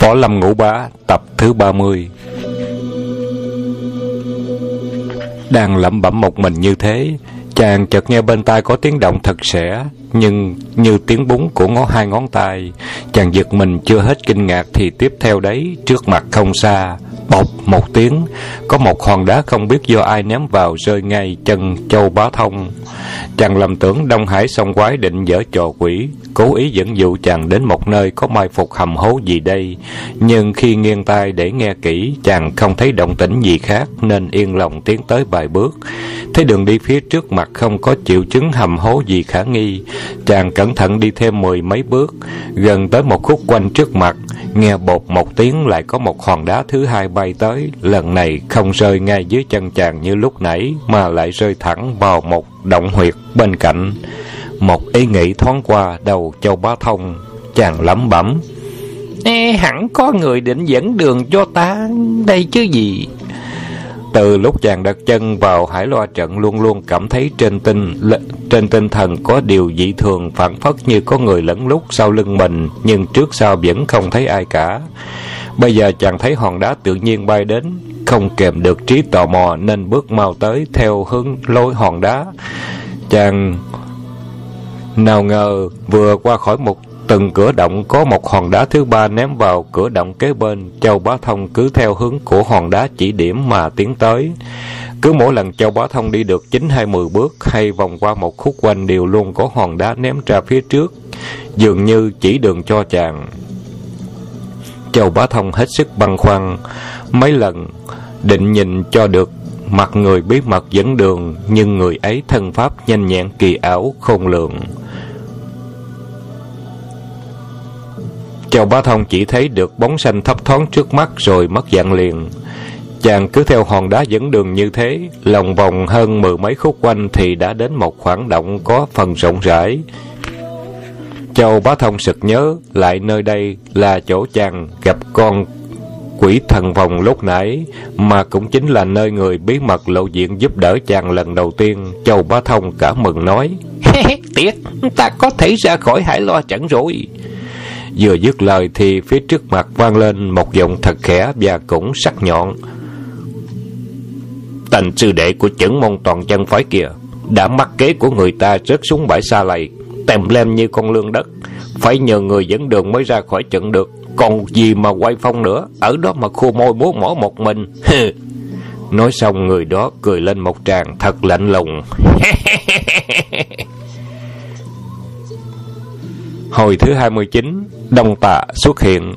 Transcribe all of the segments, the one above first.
Võ Lâm Ngũ Bá, tập thứ 30 Đang lẩm bẩm một mình như thế, Chàng chợt nghe bên tai có tiếng động thật sẻ. Nhưng như tiếng búng của ngón hai ngón tay, Chàng giật mình chưa hết kinh ngạc Thì tiếp theo đấy, trước mặt không xa bột một tiếng, Có một hòn đá không biết do ai ném vào Rơi ngay chân châu bá thông. Chàng lầm tưởng Đông Hải sông quái định dở trò quỷ, Cố ý dẫn dụ chàng đến một nơi Có mai phục hầm hố gì đây. Nhưng khi nghiêng tai để nghe kỹ, Chàng không thấy động tĩnh gì khác, Nên yên lòng tiến tới vài bước. Thấy đường đi phía trước mặt không có triệu chứng hầm hố gì khả nghi Chàng cẩn thận đi thêm mười mấy bước. Gần tới một khúc quanh trước mặt Nghe bột một tiếng lại có một hòn đá thứ hai bay tới. Lần này không rơi ngay dưới chân chàng như lúc nãy Mà lại rơi thẳng vào một động huyệt bên cạnh. Một ý nghĩ thoáng qua đầu châu bá thông Chàng lẩm bẩm. Ê, hẳn có người định dẫn đường cho ta. Đây chứ gì? Từ lúc chàng đặt chân vào hải loa trận luôn luôn cảm thấy trên tinh trên tinh thần có điều dị thường phản phất như có người lẫn lúc sau lưng mình, nhưng trước sau vẫn không thấy ai cả. Bây giờ chàng thấy hòn đá tự nhiên bay đến, không kèm được trí tò mò nên bước mau tới theo hướng lối hòn đá. Chàng nào ngờ vừa qua khỏi một từng cửa động có một hòn đá thứ ba ném vào cửa động kế bên. Châu bá thông cứ theo hướng của hòn đá chỉ điểm mà tiến tới. Cứ mỗi lần châu bá thông đi được chín hai mười bước hay vòng qua một khúc quanh đều luôn có hòn đá ném ra phía trước. Dường như chỉ đường cho chàng. Châu bá thông hết sức băn khoăn. Mấy lần định nhìn cho được, mặt người bí mật dẫn đường, nhưng người ấy thân pháp nhanh nhẹn, kỳ ảo, khôn lường. Châu Bá Thông chỉ thấy được bóng xanh thấp thoáng trước mắt rồi mất dạng liền. Chàng cứ theo hòn đá dẫn đường như thế, lòng vòng hơn mười mấy khúc quanh thì đã đến một khoảng động có phần rộng rãi. Châu Bá Thông sực nhớ lại nơi đây là chỗ chàng gặp con quỷ thần vòng lúc nãy, mà cũng chính là nơi người bí mật lộ diện giúp đỡ chàng lần đầu tiên. Châu Bá Thông cả mừng nói, Tiếc, ta có thể ra khỏi hải loa chẳng rồi. Vừa dứt lời thì phía trước mặt vang lên một giọng thật khẽ và cũng sắc nhọn. Tành sư đệ của chẩn môn toàn chân phái kia đã mắc kế của người ta rớt xuống bãi xa lầy, tèm lem như con lương đất. Phải nhờ người dẫn đường mới ra khỏi trận được. Còn gì mà quay phong nữa, ở đó mà khô môi múa mỏ một mình. Nói xong người đó cười lên một tràng thật lạnh lùng. Hồi thứ 29 Đông tạ xuất hiện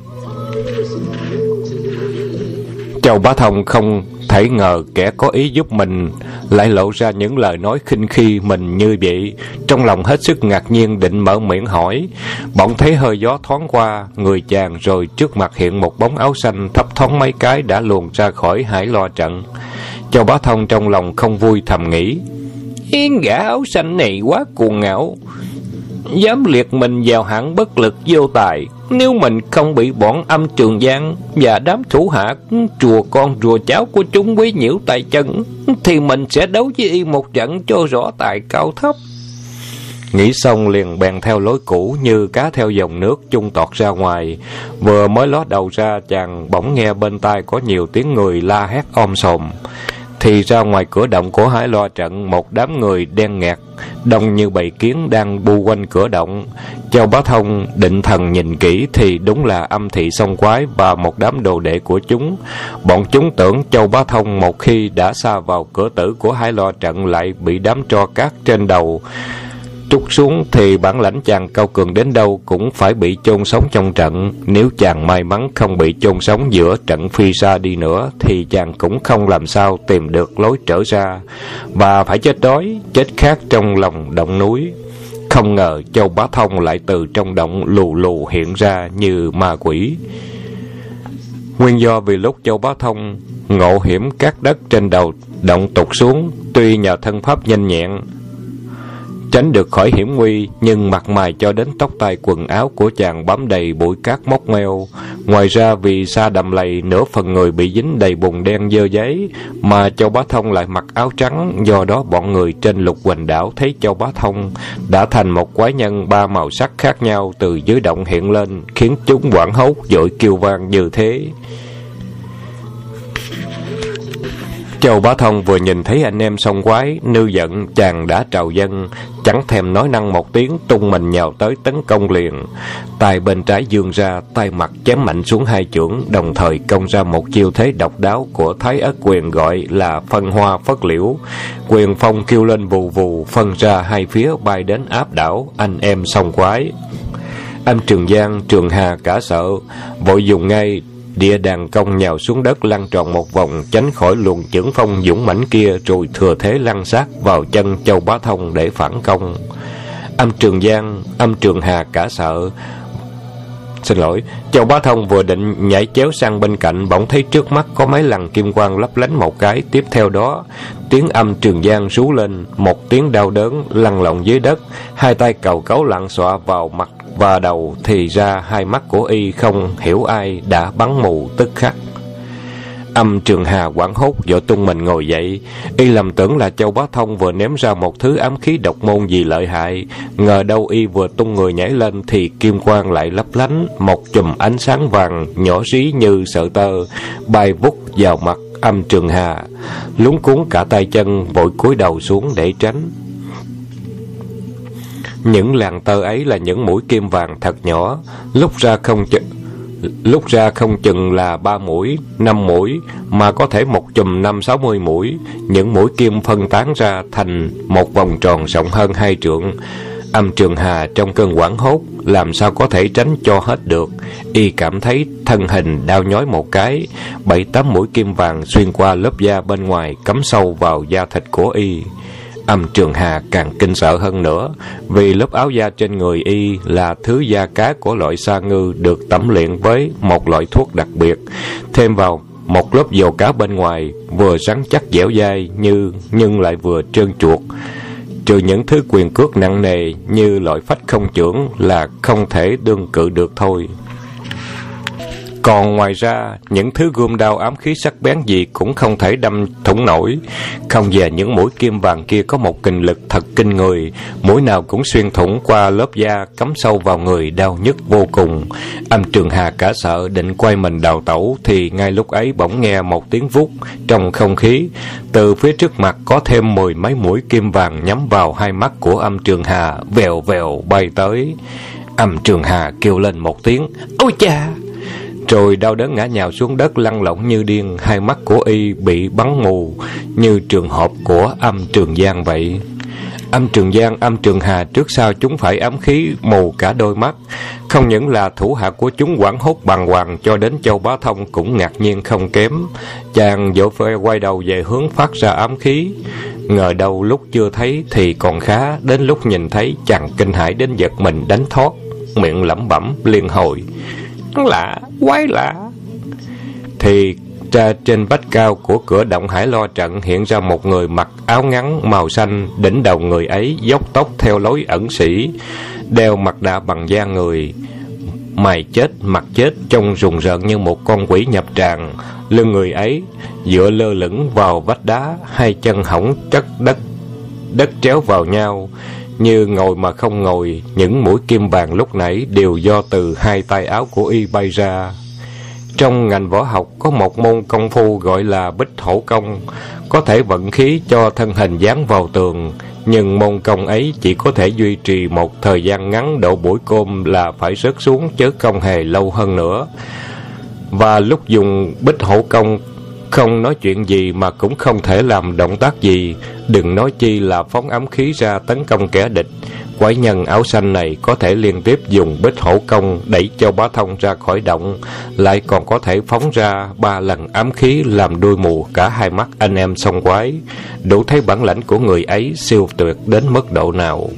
Châu Bá Thông không thể ngờ kẻ có ý giúp mình, lại lộ ra những lời nói khinh khi mình như vậy. Trong lòng hết sức ngạc nhiên, định mở miệng hỏi. Bỗng thấy hơi gió thoáng qua, người chàng rồi trước mặt hiện một bóng áo xanh thấp thoáng mấy cái đã luồn ra khỏi hải lo trận. Châu Bá Thông trong lòng không vui thầm nghĩ. Yên gã áo xanh này quá cuồng ngạo dám liệt mình vào hạng bất lực vô tài. Nếu mình không bị bọn âm trường giang và đám thủ hạ chùa con rùa cháu của chúng quấy nhiễu tay chân thì mình sẽ đấu với y một trận cho rõ tài cao thấp. Nghĩ xong liền bèn theo lối cũ như cá theo dòng nước chung tọt ra ngoài. Vừa mới ló đầu ra, chàng bỗng nghe bên tai có nhiều tiếng người la hét om sòm thì ra ngoài cửa động của hải loa trận, một đám người đen nghẹt, đông như bầy kiến đang bu quanh cửa động. Châu bá thông định thần nhìn kỹ thì đúng là âm thị sông quái và một đám đồ đệ của chúng. Bọn chúng tưởng châu bá thông một khi đã xa vào cửa tử của hải loa trận lại bị đám tro cát trên đầu trút xuống thì bản lãnh chàng cao cường đến đâu cũng phải bị chôn sống trong trận. Nếu chàng may mắn không bị chôn sống giữa trận phi xa đi nữa, thì chàng cũng không làm sao tìm được lối trở ra. Và phải chết đói, chết khát trong lòng động núi. Không ngờ châu bá thông lại từ trong động lù lù hiện ra như ma quỷ. Nguyên do vì lúc châu bá thông ngộ hiểm các đất trên đầu động tụt xuống, tuy nhờ thân pháp nhanh nhẹn tránh được khỏi hiểm nguy, nhưng mặt mày cho đến tóc tai quần áo của chàng bám đầy bụi cát móc meo. Ngoài ra vì xa đầm lầy, nửa phần người bị dính đầy bùn đen dơ giấy, mà Châu Bá Thông lại mặc áo trắng, do đó bọn người trên lục quỳnh đảo thấy Châu Bá Thông đã thành một quái nhân ba màu sắc khác nhau từ dưới động hiện lên, khiến chúng quảng hốt dội kêu vang như thế. Châu Bá Thông vừa nhìn thấy anh em song quái, nư giận, chàng đã trào dân, chẳng thèm nói năng một tiếng, tung mình nhào tới tấn công liền. Tay bên trái dương ra, tay mặt chém mạnh xuống hai chưởng, đồng thời công ra một chiêu thế độc đáo của Thái Ất quyền gọi là phân hoa phất liễu. Quyền phong kêu lên vù vù, phân ra hai phía bay đến áp đảo, anh em song quái. Anh Trường Giang, Trường Hà cả sợ, vội dùng ngay Địa đàn công nhào xuống đất lăn tròn một vòng tránh khỏi luồng chưởng phong dũng mãnh kia rồi thừa thế lăn sát vào chân Châu Bá Thông để phản công. Âm Trường Giang, âm Trường Hà cả sợ. Xin lỗi, Châu Bá Thông vừa định nhảy chéo sang bên cạnh bỗng thấy trước mắt có mấy lần kim quang lấp lánh một cái, tiếp theo đó tiếng âm Trường Giang rú lên, một tiếng đau đớn lăn lộn dưới đất, hai tay cầu cấu lặn xọa vào mặt và đầu thì ra hai mắt của y không hiểu ai đã bắn mù tức khắc. Âm Trường Hà quảng hốt vội tung mình ngồi dậy, y lầm tưởng là Châu Bá Thông vừa ném ra một thứ ám khí độc môn gì lợi hại, ngờ đâu y vừa tung người nhảy lên thì kim quang lại lấp lánh, một chùm ánh sáng vàng nhỏ rí như sợi tơ bay vút vào mặt Âm Trường Hà, lúng cuốn cả tay chân vội cúi đầu xuống để tránh. Những làn tơ ấy là những mũi kim vàng thật nhỏ, lúc ra không chừng lúc ra không chừng là ba mũi, năm mũi, mà có thể một chùm năm sáu mươi mũi. Những mũi kim phân tán ra thành một vòng tròn rộng hơn hai trượng. Âm Trường Hà trong cơn quảng hốt, làm sao có thể tránh cho hết được. Y cảm thấy thân hình đau nhói một cái, bảy tám mũi kim vàng xuyên qua lớp da bên ngoài, cắm sâu vào da thịt của Y. Âm Trường Hà càng kinh sợ hơn nữa, vì lớp áo da trên người y là thứ da cá của loại sa ngư được tẩm luyện với một loại thuốc đặc biệt, thêm vào một lớp dầu cá bên ngoài, vừa rắn chắc dẻo dai như nhưng lại vừa trơn chuột. Trừ những thứ quyền cước nặng nề như loại phách không trưởng là không thể đương cự được thôi. Còn ngoài ra, những thứ gươm đao ám khí sắc bén gì cũng không thể đâm thủng nổi. Không về những mũi kim vàng kia có một kình lực thật kinh người, mũi nào cũng xuyên thủng qua lớp da, cắm sâu vào người, đau nhức vô cùng. Âm Trường Hà cả sợ định quay mình đào tẩu, thì ngay lúc ấy bỗng nghe một tiếng vút trong không khí. Từ phía trước mặt có thêm mười mấy mũi kim vàng nhắm vào hai mắt của âm Trường Hà, vèo vèo bay tới. Âm Trường Hà kêu lên một tiếng, Ôi cha! Rồi đau đớn ngã nhào xuống đất lăn lộn như điên, hai mắt của y bị bắn mù, như trường hợp của âm Trường Giang vậy. Âm Trường Giang, âm Trường Hà trước sau chúng phải ám khí mù cả đôi mắt. Không những là thủ hạ của chúng quảng hốt bằng hoàng cho đến Châu Bá Thông cũng ngạc nhiên không kém. Chàng vỗ phê quay đầu về hướng phát ra ám khí. Ngờ đâu lúc chưa thấy thì còn khá, đến lúc nhìn thấy chàng kinh hãi đến giật mình đánh thoát, miệng lẩm bẩm liên hồi lạ, quái lạ. Thì ra trên vách cao của cửa động hải lo trận hiện ra một người mặc áo ngắn màu xanh, đỉnh đầu người ấy dốc tóc theo lối ẩn sĩ, đeo mặt nạ bằng da người. Mày chết, mặt chết, trông rùng rợn như một con quỷ nhập tràng. Lưng người ấy dựa lơ lửng vào vách đá, hai chân hỏng chất đất, đất tréo vào nhau. Như ngồi mà không ngồi, những mũi kim vàng lúc nãy đều do từ hai tay áo của y bay ra. Trong ngành võ học có một môn công phu gọi là bích hổ công, có thể vận khí cho thân hình dán vào tường, nhưng môn công ấy chỉ có thể duy trì một thời gian ngắn độ buổi côm là phải rớt xuống chứ không hề lâu hơn nữa. Và lúc dùng bích hổ công không nói chuyện gì mà cũng không thể làm động tác gì, đừng nói chi là phóng ám khí ra tấn công kẻ địch. Quái nhân áo xanh này có thể liên tiếp dùng bích hổ công đẩy châu bá thông ra khỏi động, lại còn có thể phóng ra ba lần ám khí làm đôi mù cả hai mắt anh em song quái. Đủ thấy bản lãnh của người ấy siêu tuyệt đến mức độ nào.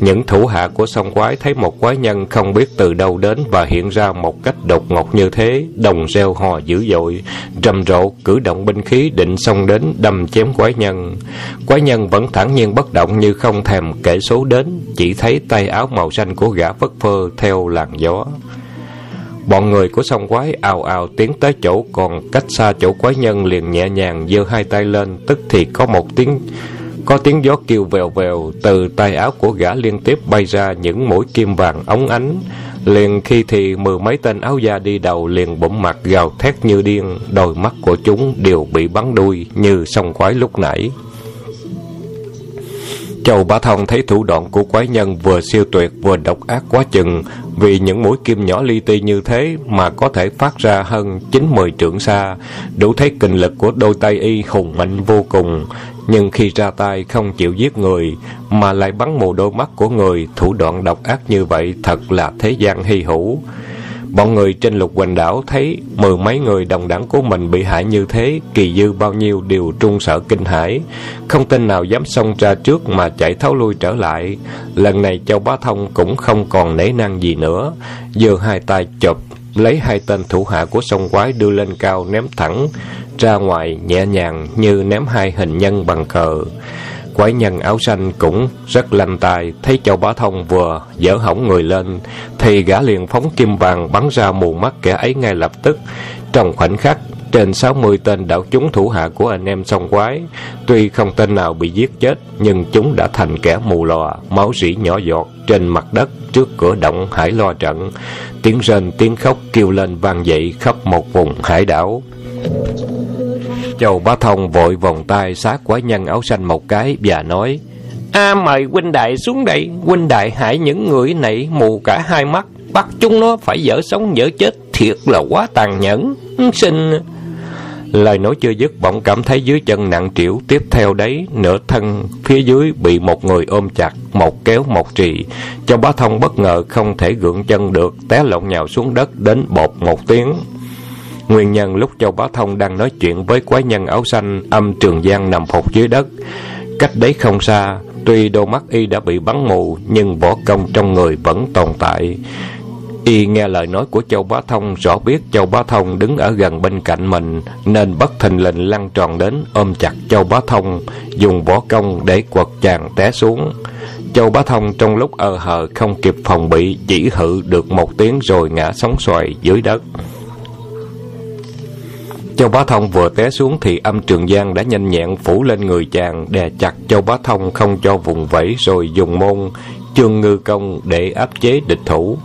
Những thủ hạ của sông quái thấy một quái nhân không biết từ đâu đến và hiện ra một cách đột ngột như thế, đồng reo hò dữ dội, rầm rộ cử động binh khí định xông đến đâm chém quái nhân. Quái nhân vẫn thẳng nhiên bất động như không thèm kể số đến, chỉ thấy tay áo màu xanh của gã vất phơ theo làn gió. Bọn người của sông quái ào ào tiến tới chỗ còn cách xa chỗ quái nhân liền nhẹ nhàng giơ hai tay lên, tức thì có một tiếng có tiếng gió kêu vèo vèo từ tay áo của gã liên tiếp bay ra những mũi kim vàng ống ánh. Liền khi thì mười mấy tên áo da đi đầu liền bụng mặt gào thét như điên, đôi mắt của chúng đều bị bắn đuôi như sông quái lúc nãy. Châu Bá Thông thấy thủ đoạn của quái nhân vừa siêu tuyệt vừa độc ác quá chừng, vì những mũi kim nhỏ li ti như thế mà có thể phát ra hơn chín mười trượng xa, đủ thấy kinh lực của đôi tay y hùng mạnh vô cùng. Nhưng khi ra tay không chịu giết người, mà lại bắn mù đôi mắt của người, thủ đoạn độc ác như vậy thật là thế gian hy hữu. Bọn người trên lục hoành đảo thấy mười mấy người đồng đẳng của mình bị hại như thế, kỳ dư bao nhiêu đều trung sợ kinh hãi. Không tin nào dám xông ra trước mà chạy tháo lui trở lại. Lần này Châu Bá Thông cũng không còn nể năng gì nữa. giơ hai tay chụp, lấy hai tên thủ hạ của sông quái đưa lên cao ném thẳng ra ngoài nhẹ nhàng như ném hai hình nhân bằng cờ. Quái nhân áo xanh cũng rất lanh tài, thấy Châu Bá Thông vừa dở hỏng người lên, thì gã liền phóng kim vàng bắn ra mù mắt kẻ ấy ngay lập tức. Trong khoảnh khắc, trên sáu mươi tên đảo chúng thủ hạ của anh em song quái, tuy không tên nào bị giết chết, nhưng chúng đã thành kẻ mù lòa, máu rỉ nhỏ giọt trên mặt đất trước cửa động hải lo trận. Tiếng rên, tiếng khóc kêu lên vang dậy khắp một vùng hải đảo. Châu Bá Thông vội vòng tay sát quái nhân áo xanh một cái và nói, A mời huynh đại xuống đây, Huynh đại hại những người này mù cả hai mắt, Bắt chúng nó phải dở sống dở chết, Thiệt là quá tàn nhẫn. Xin. Lời nói chưa dứt, bỗng cảm thấy dưới chân nặng trĩu. Tiếp theo đấy, nửa thân phía dưới bị một người ôm chặt, Một kéo, một trì. Châu Bá Thông bất ngờ không thể gượng chân được, Té lộn nhào xuống đất đến bột một tiếng. Nguyên nhân lúc Châu Bá Thông đang nói chuyện với quái nhân áo xanh, âm Trường Giang nằm phục dưới đất. Cách đấy không xa, tuy đôi mắt y đã bị bắn mù, nhưng võ công trong người vẫn tồn tại. Y nghe lời nói của Châu Bá Thông rõ biết Châu Bá Thông đứng ở gần bên cạnh mình nên bất thình lình lăn tròn đến ôm chặt Châu Bá Thông dùng võ công để quật chàng té xuống. Châu Bá Thông trong lúc ơ hờ không kịp phòng bị chỉ hự được một tiếng rồi ngã sóng xoài dưới đất. Châu Bá Thông vừa té xuống thì âm trường giang đã nhanh nhẹn phủ lên người chàng, đè chặt Châu Bá Thông không cho vùng vẫy rồi dùng môn chương ngư công để áp chế địch thủ.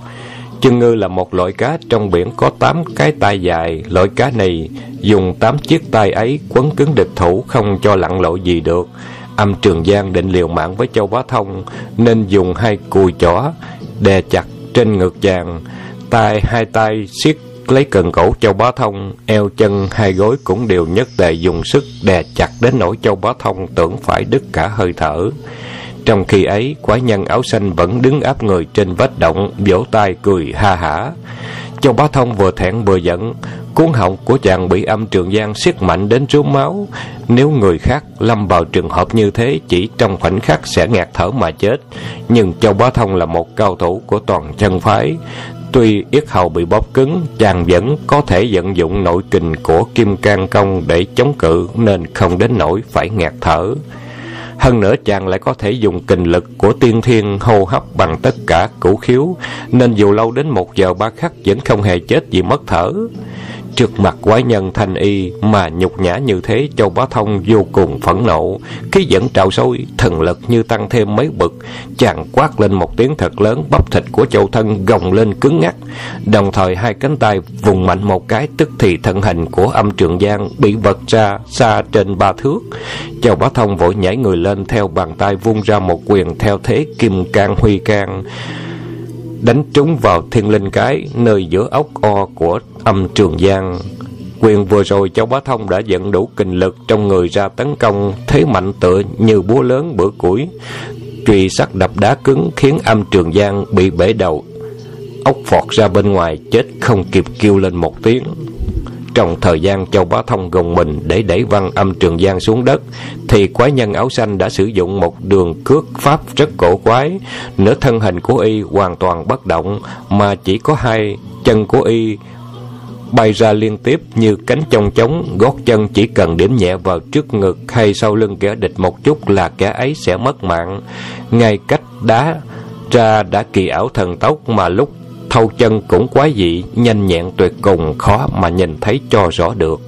Chương ngư là một loại cá trong biển có 8 cái tay dài, loại cá này dùng 8 chiếc tay ấy quấn cứng địch thủ không cho lặn lộ gì được. Âm Trường Giang định liều mạng với Châu Bá Thông nên dùng hai cùi chỏ đè chặt trên ngực chàng, tay hai tay siết lấy cần cổ Châu Bá Thông, eo chân hai gối cũng đều nhất tề dùng sức đè chặt đến nỗi Châu Bá Thông tưởng phải đứt cả hơi thở. Trong khi ấy, quái nhân áo xanh vẫn đứng áp người trên vách động, vỗ tay cười ha hả. Châu Bá Thông vừa thẹn vừa giận, cuốn họng của chàng bị âm trường giang siết mạnh đến rú máu. Nếu người khác lâm vào trường hợp như thế chỉ trong khoảnh khắc sẽ ngạt thở mà chết. Nhưng Châu Bá Thông là một cao thủ của toàn chân phái, Tuy yết hầu bị bóp cứng, chàng vẫn có thể vận dụng nội kình của Kim Cang Công để chống cự nên không đến nỗi phải ngạt thở. Hơn nữa chàng lại có thể dùng kình lực của tiên thiên hô hấp bằng tất cả cửu khiếu, nên dù lâu đến một giờ ba khắc vẫn không hề chết vì mất thở. Trước mặt quái nhân thanh y mà nhục nhã như thế, Châu Bá Thông vô cùng phẫn nộ. Khí dẫn trào sôi, Thần lực như tăng thêm mấy bực Chàng quát lên một tiếng thật lớn, Bắp thịt của Châu Thân gồng lên cứng ngắc. Đồng thời hai cánh tay vùng mạnh một cái, Tức thì thân hình của âm trường giang Bị vật ra xa trên ba thước. Châu Bá Thông vội nhảy người lên, Theo bàn tay vung ra một quyền Theo thế kim can huy can đánh trúng vào thiên linh cái nơi giữa ốc o của âm trường giang. Quyền vừa rồi cháu bá thông đã dẫn đủ kinh lực trong người ra tấn công, thế mạnh tựa như búa lớn bữa củi. Truy sắt đập đá cứng khiến âm trường giang bị bể đầu. Ốc phọt ra bên ngoài, chết không kịp kêu lên một tiếng. Trong thời gian Châu Bá Thông gồng mình để đẩy văn âm trường giang xuống đất, thì quái nhân áo xanh đã sử dụng một đường cước pháp rất cổ quái. Nửa thân hình của y hoàn toàn bất động, mà chỉ có hai chân của y bay ra liên tiếp như cánh chong chóng. gót chân chỉ cần điểm nhẹ vào trước ngực hay sau lưng kẻ địch một chút là kẻ ấy sẽ mất mạng. Ngay cách đá ra đã kỳ ảo thần tốc mà lúc thâu chân cũng quái dị, nhanh nhẹn tuyệt cùng, khó mà nhìn thấy cho rõ được.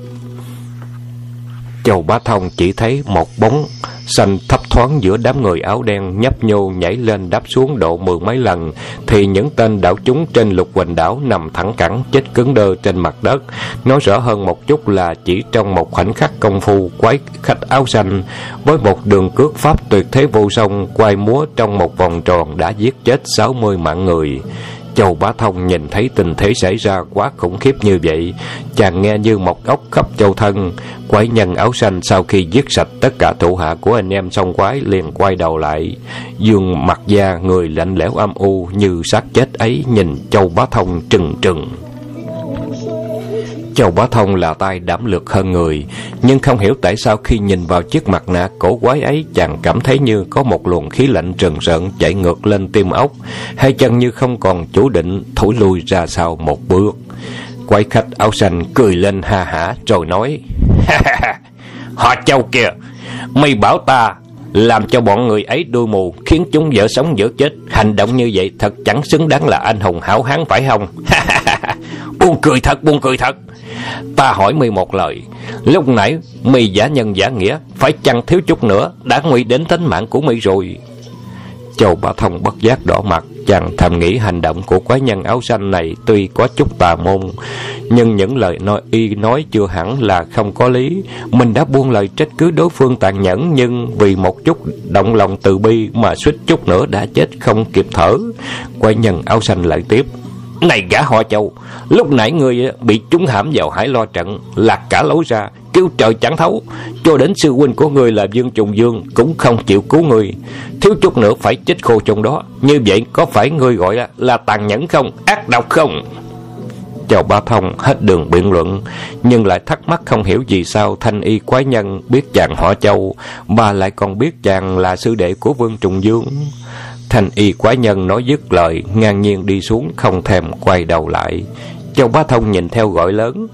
Châu Bá Thông chỉ thấy một bóng xanh thấp thoáng giữa đám người áo đen nhấp nhô nhảy lên đáp xuống độ mười mấy lần, thì những tên đảo chúng trên lục quỳnh đảo nằm thẳng cẳng chết cứng đơ trên mặt đất. Nói rõ hơn một chút là chỉ trong một khoảnh khắc công phu quái khách áo xanh với một đường cước pháp tuyệt thế vô song quay múa trong một vòng tròn đã giết chết sáu mươi mạng người. Châu Bá Thông nhìn thấy tình thế xảy ra quá khủng khiếp như vậy, chàng nghe như một ốc khắp châu thân. Quái nhân áo xanh sau khi giết sạch tất cả thủ hạ của anh em song quái liền quay đầu lại. Dương mặt da người lạnh lẽo âm u như xác chết ấy nhìn Châu Bá Thông trừng trừng. Châu Bá Thông là tay đảm lược hơn người, nhưng không hiểu tại sao khi nhìn vào chiếc mặt nạ cổ quái ấy, chàng cảm thấy như có một luồng khí lạnh trần rợn chạy ngược lên tim ốc, hai chân như không còn chủ định thổi lui ra sau một bước. Quái khách áo xanh cười lên ha hả rồi nói: "Họ Châu kìa, mày bảo ta làm cho bọn người ấy đuôi mù, khiến chúng dở sống dở chết, hành động như vậy thật chẳng xứng đáng là anh hùng hảo hán phải không?" buồn cười thật, buồn cười thật. Ta hỏi mi một lời, lúc nãy mi giả nhân giả nghĩa, phải chăng thiếu chút nữa đã nguy đến tính mạng của mi rồi. Châu Bá Thông bất giác đỏ mặt, chàng thầm nghĩ hành động của quái nhân áo xanh này tuy có chút tà môn, nhưng những lời nói y nói chưa hẳn là không có lý. Mình đã buông lời trách cứ đối phương tàn nhẫn, nhưng vì một chút động lòng từ bi mà suýt chút nữa đã chết không kịp thở. Quái nhân áo xanh lại tiếp. Này gã họ châu, lúc nãy người bị trúng hãm vào hải lo trận, lạc cả lối ra, kêu trời chẳng thấu. Cho đến sư huynh của người là Dương Trùng Dương cũng không chịu cứu người. Thiếu chút nữa phải chết khô trong đó. Như vậy có phải người gọi là, là tàn nhẫn không, ác độc không? Chào Ba Thông hết đường biện luận, nhưng lại thắc mắc không hiểu vì sao thanh y quái nhân biết chàng họ châu, mà lại còn biết chàng là sư đệ của Vương Trùng Dương. Thanh y Quá nhân nói dứt lời, ngang nhiên đi xuống, không thèm quay đầu lại. Châu Bá Thông nhìn theo gọi lớn.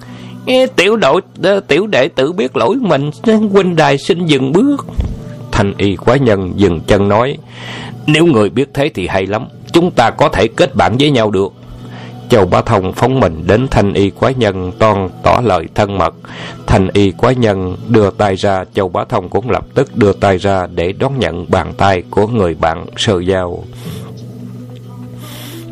Tiểu đội, ờ, tiểu đệ tử biết lỗi mình, ờ, huynh đài xin dừng bước. Thanh y Quá nhân dừng chân nói. Nếu người biết thế thì hay lắm, chúng ta có thể kết bạn với nhau được. Châu Bá Thông phóng mình đến thanh y quái nhân toàn tỏ lời thân mật. Thanh y quái nhân đưa tay ra, Châu Bá Thông cũng lập tức đưa tay ra để đón nhận bàn tay của người bạn sơ giao.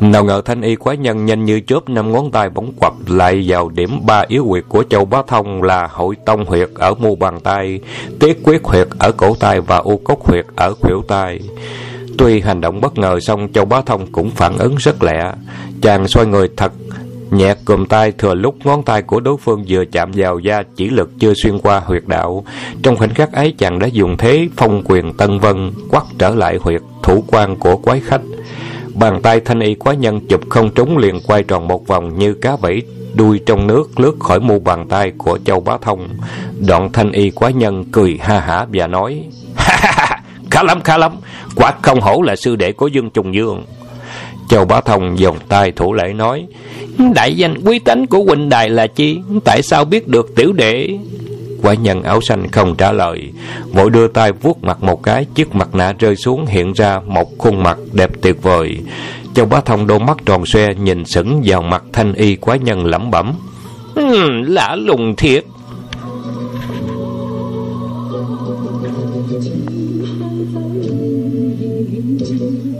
Nào ngờ thanh y quái nhân nhanh như chớp năm ngón tay bỗng quật lại vào điểm ba yếu huyệt của Châu Bá Thông là hội tông huyệt ở mu bàn tay, tiết quyết huyệt ở cổ tay và u cốc huyệt ở khuỷu tay. Tuy hành động bất ngờ xong, Châu Bá Thông cũng phản ứng rất lẹ. Chàng xoay người thật nhẹ cùm tay thừa lúc ngón tay của đối phương vừa chạm vào da chỉ lực chưa xuyên qua huyệt đạo. Trong khoảnh khắc ấy chàng đã dùng thế phong quyền tân vân quắt trở lại huyệt thủ quan của quái khách. Bàn tay thanh y quái nhân chụp không trúng liền quay tròn một vòng như cá vẫy đuôi trong nước lướt khỏi mu bàn tay của Châu Bá Thông. Đoạn thanh y quái nhân cười ha hả và nói: "Khá lắm, khá lắm, quả không hổ là sư đệ của Dương Trùng Dương." Châu Bá Thông vòng tay thủ lễ nói Đại danh quý tánh của huynh đài là chi? Tại sao biết được tiểu đệ? Quả nhân áo xanh không trả lời. Vội đưa tay vuốt mặt một cái Chiếc mặt nạ rơi xuống hiện ra Một khuôn mặt đẹp tuyệt vời. Châu Bá Thông đôi mắt tròn xoe Nhìn sững vào mặt thanh y quái nhân lẩm bẩm Lạ lùng thiệt.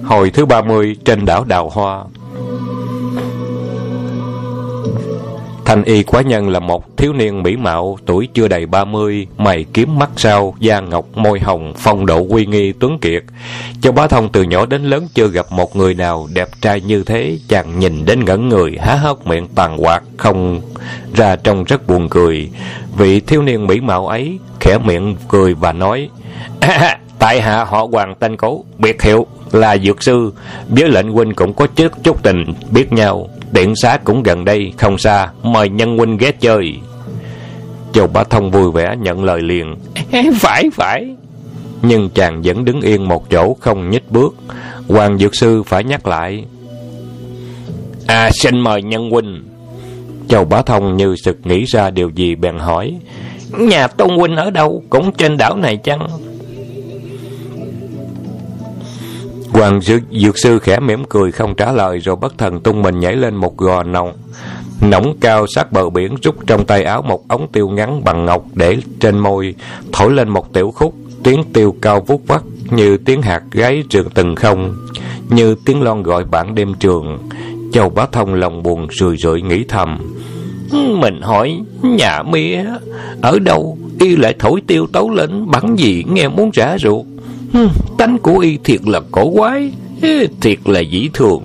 Hồi thứ 30 trên đảo Đào Hoa Thanh y quá nhân là một thiếu niên mỹ mạo, tuổi chưa đầy 30, mày kiếm mắt sao, da ngọc, môi hồng, phong độ uy nghi, tuấn kiệt. Châu Bá Thông từ nhỏ đến lớn chưa gặp một người nào đẹp trai như thế, chàng nhìn đến ngẩn người, há hốc miệng tàn quạt, không ra trông rất buồn cười. Vị thiếu niên mỹ mạo ấy khẽ miệng cười và nói, Tại hạ họ Hoàng tên cố, biệt hiệu là dược sư, với lệnh huynh cũng có chút chút tình, biết nhau. Tiện xá cũng gần đây, không xa, mời nhân huynh ghé chơi. Châu Bá Thông vui vẻ nhận lời liền. Phải, phải. Nhưng chàng vẫn đứng yên một chỗ không nhích bước. Hoàng Dược Sư phải nhắc lại. À, xin mời nhân huynh. Châu Bá Thông như sực nghĩ ra điều gì bèn hỏi. Nhà Tôn huynh ở đâu? Cũng trên đảo này chăng? Hoàng dược, dược sư khẽ mỉm cười không trả lời rồi bất thần tung mình nhảy lên một gò nồng nóng cao sát bờ biển rút trong tay áo một ống tiêu ngắn bằng ngọc để trên môi thổi lên một tiểu khúc. Tiếng tiêu cao vút vắt như tiếng hạt gáy trường từng không như tiếng lon gọi bản đêm trường. Châu bá thông lòng buồn rười rượi nghĩ thầm mình hỏi nhà mía ở đâu? Y lại thổi tiêu tấu lên bắn gì? Nghe muốn trả ruột tánh của y thiệt là cổ quái thiệt là dĩ thường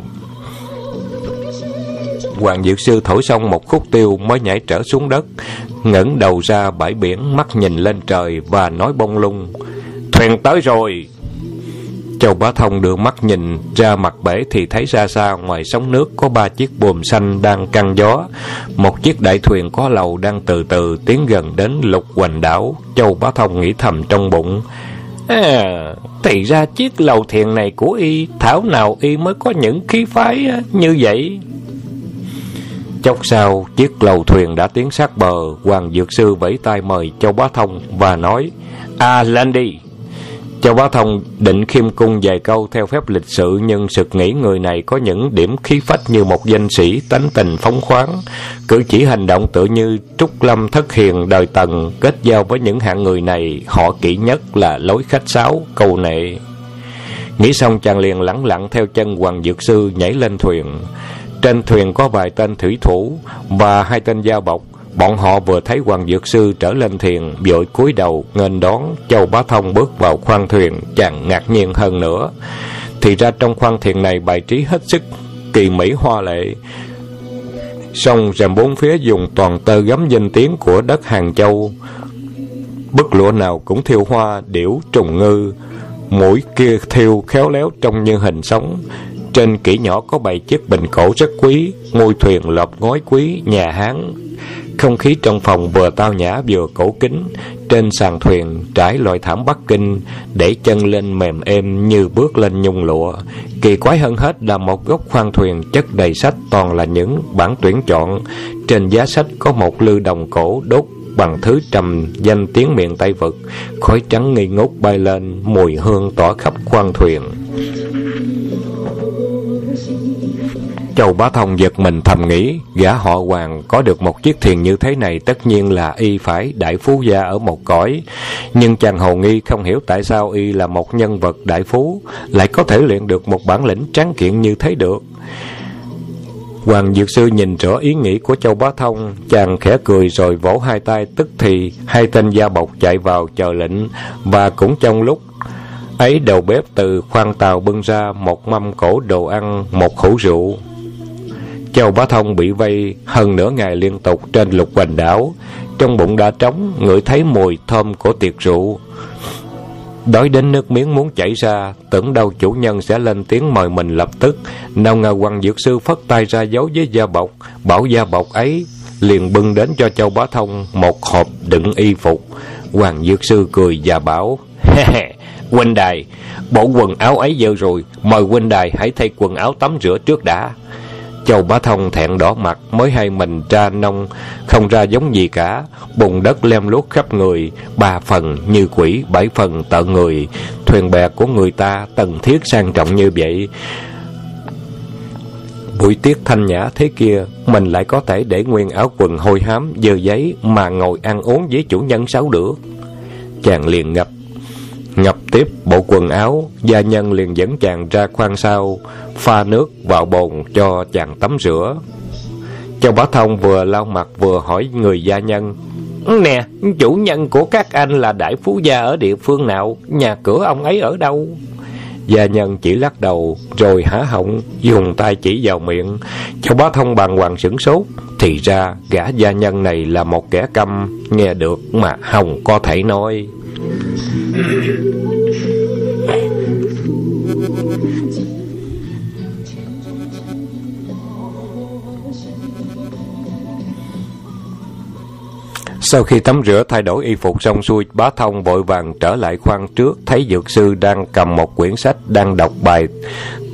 Hoàng Dược Sư thổi xong một khúc tiêu mới nhảy trở xuống đất, ngẩng đầu ra bãi biển, mắt nhìn lên trời và nói bông lung. Thuyền tới rồi! Châu Bá Thông đưa mắt nhìn ra mặt bể thì thấy ra xa ngoài sóng nước có ba chiếc buồm xanh đang căng gió. Một chiếc đại thuyền có lầu đang từ từ tiến gần đến lục hoành đảo. Châu Bá Thông nghĩ thầm trong bụng. À, thì ra chiếc lầu thuyền này của y, thảo nào y mới có những khí phái à, như vậy. Chốc sau, chiếc lầu thuyền đã tiến sát bờ, Hoàng Dược Sư vẫy tay mời Châu Bá Thông và nói, À, lên đi! Châu Bá Thông định khiêm cung vài câu theo phép lịch sự nhưng sực nghĩ người này có những điểm khí phách như một danh sĩ tánh tình phóng khoáng, cử chỉ hành động tự như trúc lâm thất hiền đời tần, kết giao với những hạng người này, họ kỹ nhất là lối khách sáo, câu nệ. Nghĩ xong chàng liền lẳng lặng theo chân Hoàng Dược Sư nhảy lên thuyền. Trên thuyền có vài tên thủy thủ và hai tên giao bọc. Bọn họ vừa thấy Hoàng Dược Sư trở lên thuyền, vội cúi đầu, nghênh đón, Châu Bá Thông bước vào khoang thuyền, chàng ngạc nhiên hơn nữa. Thì ra trong khoang thuyền này bài trí hết sức kỳ mỹ hoa lệ. Song rèm bốn phía dùng toàn tơ gấm danh tiếng của đất Hàng Châu. Bức lụa nào cũng thiêu hoa, điểu, trùng ngư, mũi kia thiêu khéo léo trông như hình sống trên kỹ nhỏ có bày chiếc bình cổ rất quý, ngôi thuyền lợp ngói quý, nhà Hán. Không khí trong phòng vừa tao nhã vừa cổ kính, trên sàn thuyền trải loại thảm Bắc Kinh, để chân lên mềm êm như bước lên nhung lụa. Kỳ quái hơn hết là một góc khoang thuyền chất đầy sách toàn là những bản tuyển chọn. Trên giá sách có một lư đồng cổ đốt bằng thứ trầm danh tiếng miệng Tây Vực, khói trắng nghi ngút bay lên, mùi hương tỏa khắp khoang thuyền. Châu Bá Thông giật mình thầm nghĩ, gã họ Hoàng có được một chiếc thuyền như thế này tất nhiên là y phải đại phú gia ở một cõi. Nhưng chàng hầu nghi không hiểu tại sao y là một nhân vật đại phú, lại có thể luyện được một bản lĩnh tráng kiện như thế được. Hoàng Dược Sư nhìn rõ ý nghĩ của Châu Bá Thông, chàng khẽ cười rồi vỗ hai tay tức thì hai tên gia bộc chạy vào chờ lệnh và cũng trong lúc ấy đầu bếp từ khoang tàu bưng ra một mâm cổ đồ ăn, một khẩu rượu. Châu Bá Thông bị vây hơn nửa ngày liên tục trên lục quanh đảo. Trong bụng đã trống, ngửi thấy mùi thơm của tiệc rượu. Đói đến nước miếng muốn chảy ra, tưởng đâu chủ nhân sẽ lên tiếng mời mình lập tức. Nào ngờ hoàng dược sư phất tay ra giấu với gia bọc, bảo gia bọc ấy liền bưng đến cho Châu Bá Thông một hộp đựng y phục. Hoàng dược sư cười và bảo, huynh đài, bộ quần áo ấy dơ rồi, mời huynh đài hãy thay quần áo tắm rửa trước đã. Châu Bá Thông thẹn đỏ mặt mới hay mình ra nông, không ra giống gì cả. Bùn đất lem luốc khắp người, ba phần như quỷ, bảy phần tận người. Thuyền bè của người ta tần thiết sang trọng như vậy. Buổi tiết thanh nhã thế kia, mình lại có thể để nguyên áo quần hôi hám, dơ giấy mà ngồi ăn uống với chủ nhân sáu đứa Chàng liền ngập Ngập tiếp bộ quần áo, gia nhân liền dẫn chàng ra khoang sau, pha nước vào bồn cho chàng tắm rửa. Châu Bá Thông vừa lau mặt vừa hỏi người gia nhân. Nè, chủ nhân của các anh là đại phú gia ở địa phương nào? Nhà cửa ông ấy ở đâu? Gia nhân chỉ lắc đầu, rồi há họng, dùng tay chỉ vào miệng. Châu Bá Thông bàng hoàng sửng sốt. Thì ra, gã gia nhân này là một kẻ câm, nghe được mà hồng có thể nói. Sau khi tắm rửa thay đổi y phục xong xuôi, bá thông vội vàng trở lại khoang trước, thấy dược sư đang cầm một quyển sách đang đọc bài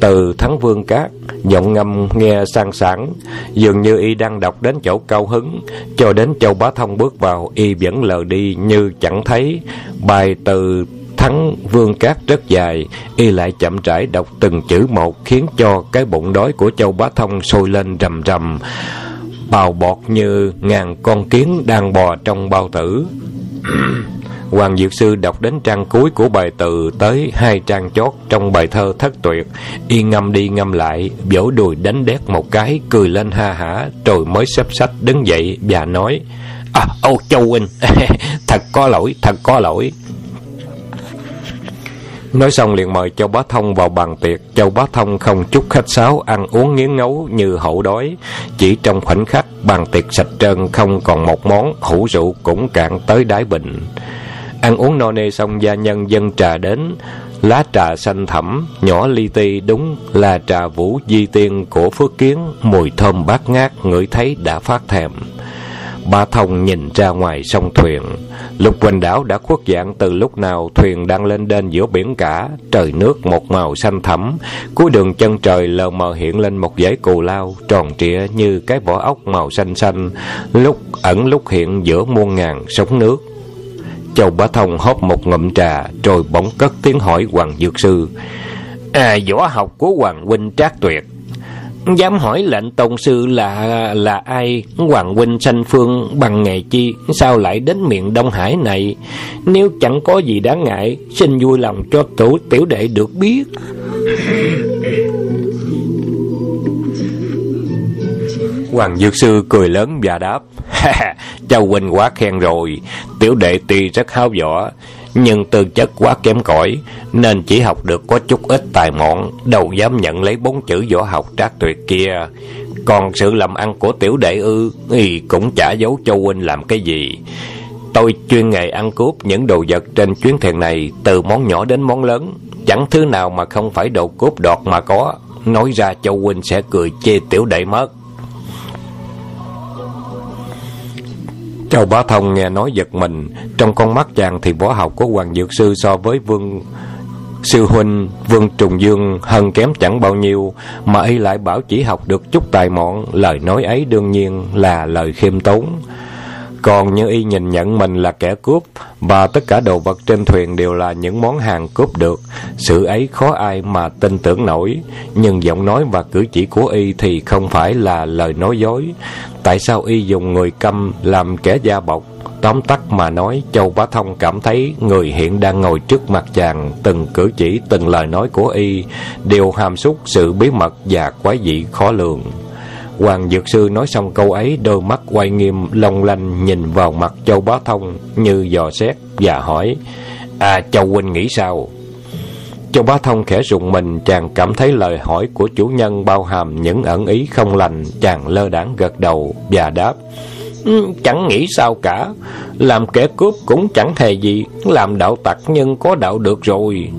từ Thắng Vương Cát, giọng ngâm nghe sang sảng, dường như y đang đọc đến chỗ cao hứng, cho đến Châu Bá Thông bước vào, y vẫn lờ đi như chẳng thấy. Bài từ Thắng Vương Cát rất dài, y lại chậm rãi đọc từng chữ một khiến cho cái bụng đói của Châu Bá Thông sôi lên rầm rầm bào bọt như ngàn con kiến đang bò trong bao tử. Hoàng Dược Sư đọc đến trang cuối của bài từ tới hai trang chót trong bài thơ thất tuyệt, y ngâm đi ngâm lại, vỗ đùi đánh đét một cái, cười lên ha hả, rồi mới xếp sách đứng dậy và nói, À, ô Châu Huynh, thật có lỗi, thật có lỗi. Nói xong liền mời Châu Bá Thông vào bàn tiệc. Châu Bá Thông không chút khách sáo, ăn uống nghiến ngấu như hậu đói. Chỉ trong khoảnh khắc, bàn tiệc sạch trơn, không còn một món, hũ rượu cũng cạn tới đáy bình. Ăn uống no nê xong gia nhân dân trà đến, lá trà xanh thẳm, nhỏ li ti đúng là trà vũ di tiên của Phước Kiến, mùi thơm bát ngát, ngửi thấy đã phát thèm. Ba Thông nhìn ra ngoài sông thuyền. Lục quỳnh đảo đã khuất dạng từ lúc nào thuyền đang lên đên giữa biển cả, trời nước một màu xanh thẳm. Cuối đường chân trời lờ mờ hiện lên một dãy cù lao, tròn trịa như cái vỏ ốc màu xanh xanh, lúc ẩn lúc hiện giữa muôn ngàn sóng nước. Châu Bá Thông hốt một ngụm trà, rồi bỗng cất tiếng hỏi Hoàng Dược Sư. À, võ học của Hoàng Huynh trác tuyệt, Dám hỏi lệnh tôn sư là là ai? Hoàng huynh sanh phương bằng nghề chi? Sao lại đến miền Đông Hải này? Nếu chẳng có gì đáng ngại, xin vui lòng cho tổ tiểu đệ được biết. Hoàng Dược Sư cười lớn và đáp Châu huynh quá khen rồi Tiểu đệ tuy rất háo võ nhưng tư chất quá kém cỏi nên chỉ học được có chút ít tài mọn, đâu dám nhận lấy bốn chữ võ học trác tuyệt kia. Còn sự làm ăn của tiểu đệ ư thì cũng chả giấu Châu huynh làm cái gì. Tôi chuyên nghề ăn cướp những đồ vật trên chuyến thuyền này từ món nhỏ đến món lớn, chẳng thứ nào mà không phải đồ cướp đọt mà có. Nói ra Châu huynh sẽ cười chê tiểu đệ mất. Châu Bá Thông nghe nói giật mình, trong con mắt chàng thì võ học của Hoàng Dược Sư so với Vương Sư huynh Vương Trùng Dương hơn kém chẳng bao nhiêu, mà y lại bảo chỉ học được chút tài mọn, lời nói ấy đương nhiên là lời khiêm tốn. Còn như y nhìn nhận mình là kẻ cướp và tất cả đồ vật trên thuyền đều là những món hàng cướp được, sự ấy khó ai mà tin tưởng nổi, nhưng giọng nói và cử chỉ của y thì không phải là lời nói dối. Tại sao y dùng người câm làm kẻ da bọc? Tóm tắt mà nói, Châu Bá Thông cảm thấy người hiện đang ngồi trước mặt chàng, từng cử chỉ, từng lời nói của y đều hàm xúc sự bí mật và quái dị khó lường. Hoàng Dược Sư nói xong câu ấy, đôi mắt quay nghiêm, long lanh nhìn vào mặt Châu Bá Thông như dò xét và hỏi, À, Châu Huynh nghĩ sao? Châu Bá Thông khẽ rụng mình, chàng cảm thấy lời hỏi của chủ nhân bao hàm những ẩn ý không lành, chàng lơ đãng gật đầu và đáp, ừ, Chẳng nghĩ sao cả, làm kẻ cướp cũng chẳng hề gì, làm đạo tặc nhưng có đạo được rồi.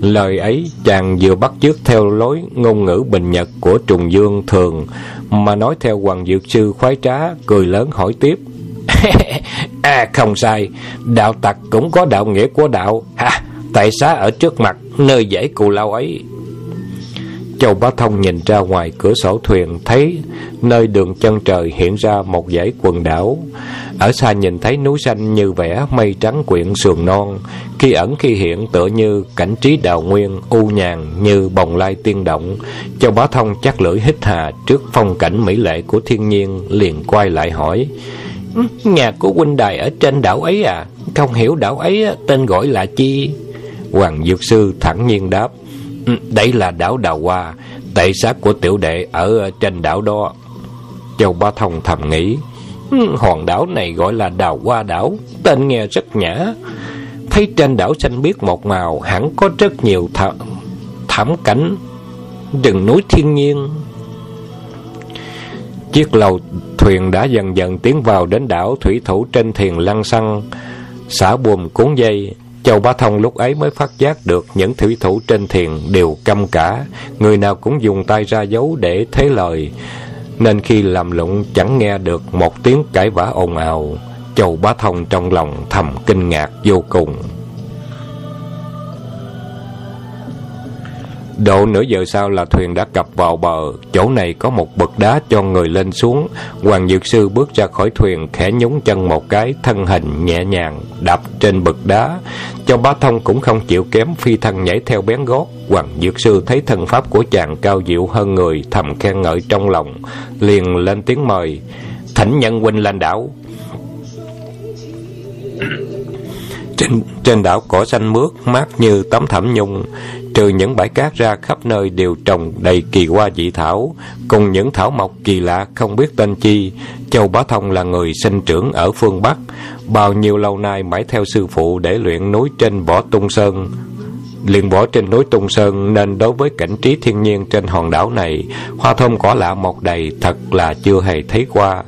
Lời ấy chàng vừa bắt chước theo lối ngôn ngữ bình nhật của Trùng Dương thường, mà nói theo Hoàng Dược Sư khoái trá, cười lớn hỏi tiếp. à không sai, đạo tặc cũng có đạo nghĩa của đạo. Ha, tại xá ở trước mặt, nơi dãy cù lao ấy. Châu Bá Thông nhìn ra ngoài cửa sổ thuyền, thấy nơi đường chân trời hiện ra một dãy quần đảo. Ở xa nhìn thấy núi xanh như vẽ mây trắng quyện sườn non, khi ẩn khi hiện tựa như cảnh trí đào nguyên, u nhàn như bồng lai tiên động. Châu Bá Thông chắc lưỡi hít hà trước phong cảnh mỹ lệ của thiên nhiên, liền quay lại hỏi. Ừ, nhà của huynh đài ở trên đảo ấy à? Không hiểu đảo ấy tên gọi là chi? Hoàng Dược Sư thẳng nhiên đáp. Ừ, đây là đảo Đào Hoa, tệ xác của tiểu đệ ở trên đảo đó. Châu Bá Thông thầm nghĩ. Hòn đảo này gọi là Đào Hoa đảo, tên nghe rất nhã. Thấy trên đảo xanh biếc một màu, hẳn có rất nhiều th thảm cảnh, rừng núi thiên nhiên. Chiếc lầu thuyền đã dần dần tiến vào đến đảo thủy thủ trên thuyền lăng xăng, xả buồm cuốn dây. Châu Bá Thông lúc ấy mới phát giác được những thủy thủ trên thuyền đều căm cả, người nào cũng dùng tay ra dấu để thế lời nên khi làm lụng chẳng nghe được một tiếng cãi vã ồn ào. Châu Bá Thông trong lòng thầm kinh ngạc vô cùng. Độ nửa giờ sau là thuyền đã cập vào bờ, chỗ này có một bậc đá cho người lên xuống. Hoàng Dược Sư bước ra khỏi thuyền, khẽ nhúng chân một cái, thân hình nhẹ nhàng, đạp trên bậc đá. Cho bá thông cũng không chịu kém, phi thân nhảy theo bén gót. Hoàng Dược Sư thấy thân pháp của chàng cao diệu hơn người, thầm khen ngợi trong lòng, liền lên tiếng mời. Thỉnh nhân huynh lên đảo. Trên, trên đảo cỏ xanh mướt, mát như tấm thảm nhung, trừ những bãi cát ra khắp nơi đều trồng đầy kỳ hoa dị thảo, cùng những thảo mộc kỳ lạ không biết tên chi. Châu Bá Thông là người sinh trưởng ở phương Bắc, bao nhiêu lâu nay mãi theo sư phụ để luyện núi trên võ tung sơn. Liền võ trên núi Tung Sơn nên đối với cảnh trí thiên nhiên trên hòn đảo này, hoa thơm cỏ lạ mọc đầy thật là chưa hề thấy qua,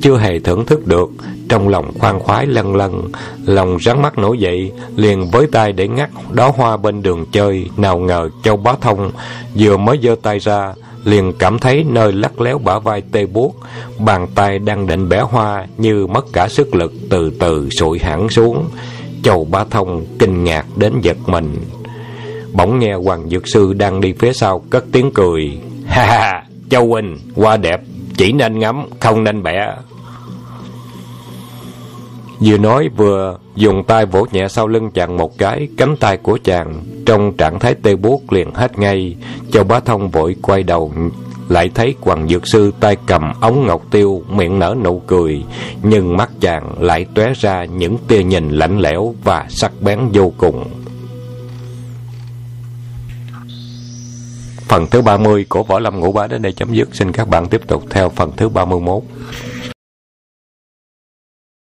chưa hề thưởng thức được, trong lòng khoan khoái lân lân, lòng rắn mắt nổi dậy, liền với tay để ngắt đó hoa bên đường chơi, nào ngờ Châu Bá Thông vừa mới giơ tay ra, liền cảm thấy nơi lắc léo bả vai tê buốt, bàn tay đang định bẻ hoa như mất cả sức lực từ từ sụi hẳn xuống. Châu Bá Thông kinh ngạc đến giật mình. Bỗng nghe Hoàng Dược Sư đang đi phía sau cất tiếng cười. Ha ha, Châu Huynh, hoa đẹp, chỉ nên ngắm, không nên bẻ. Vừa nói vừa dùng tay vỗ nhẹ sau lưng chàng một cái, cánh tay của chàng trong trạng thái tê buốt liền hết ngay. Châu Bá Thông vội quay đầu lại thấy Hoàng Dược Sư tay cầm ống ngọc tiêu, miệng nở nụ cười, nhưng mắt chàng lại tóe ra những tia nhìn lạnh lẽo và sắc bén vô cùng. Phần thứ 30 của Võ Lâm Ngũ Bá đến đây chấm dứt. Xin các bạn tiếp tục theo phần thứ 31.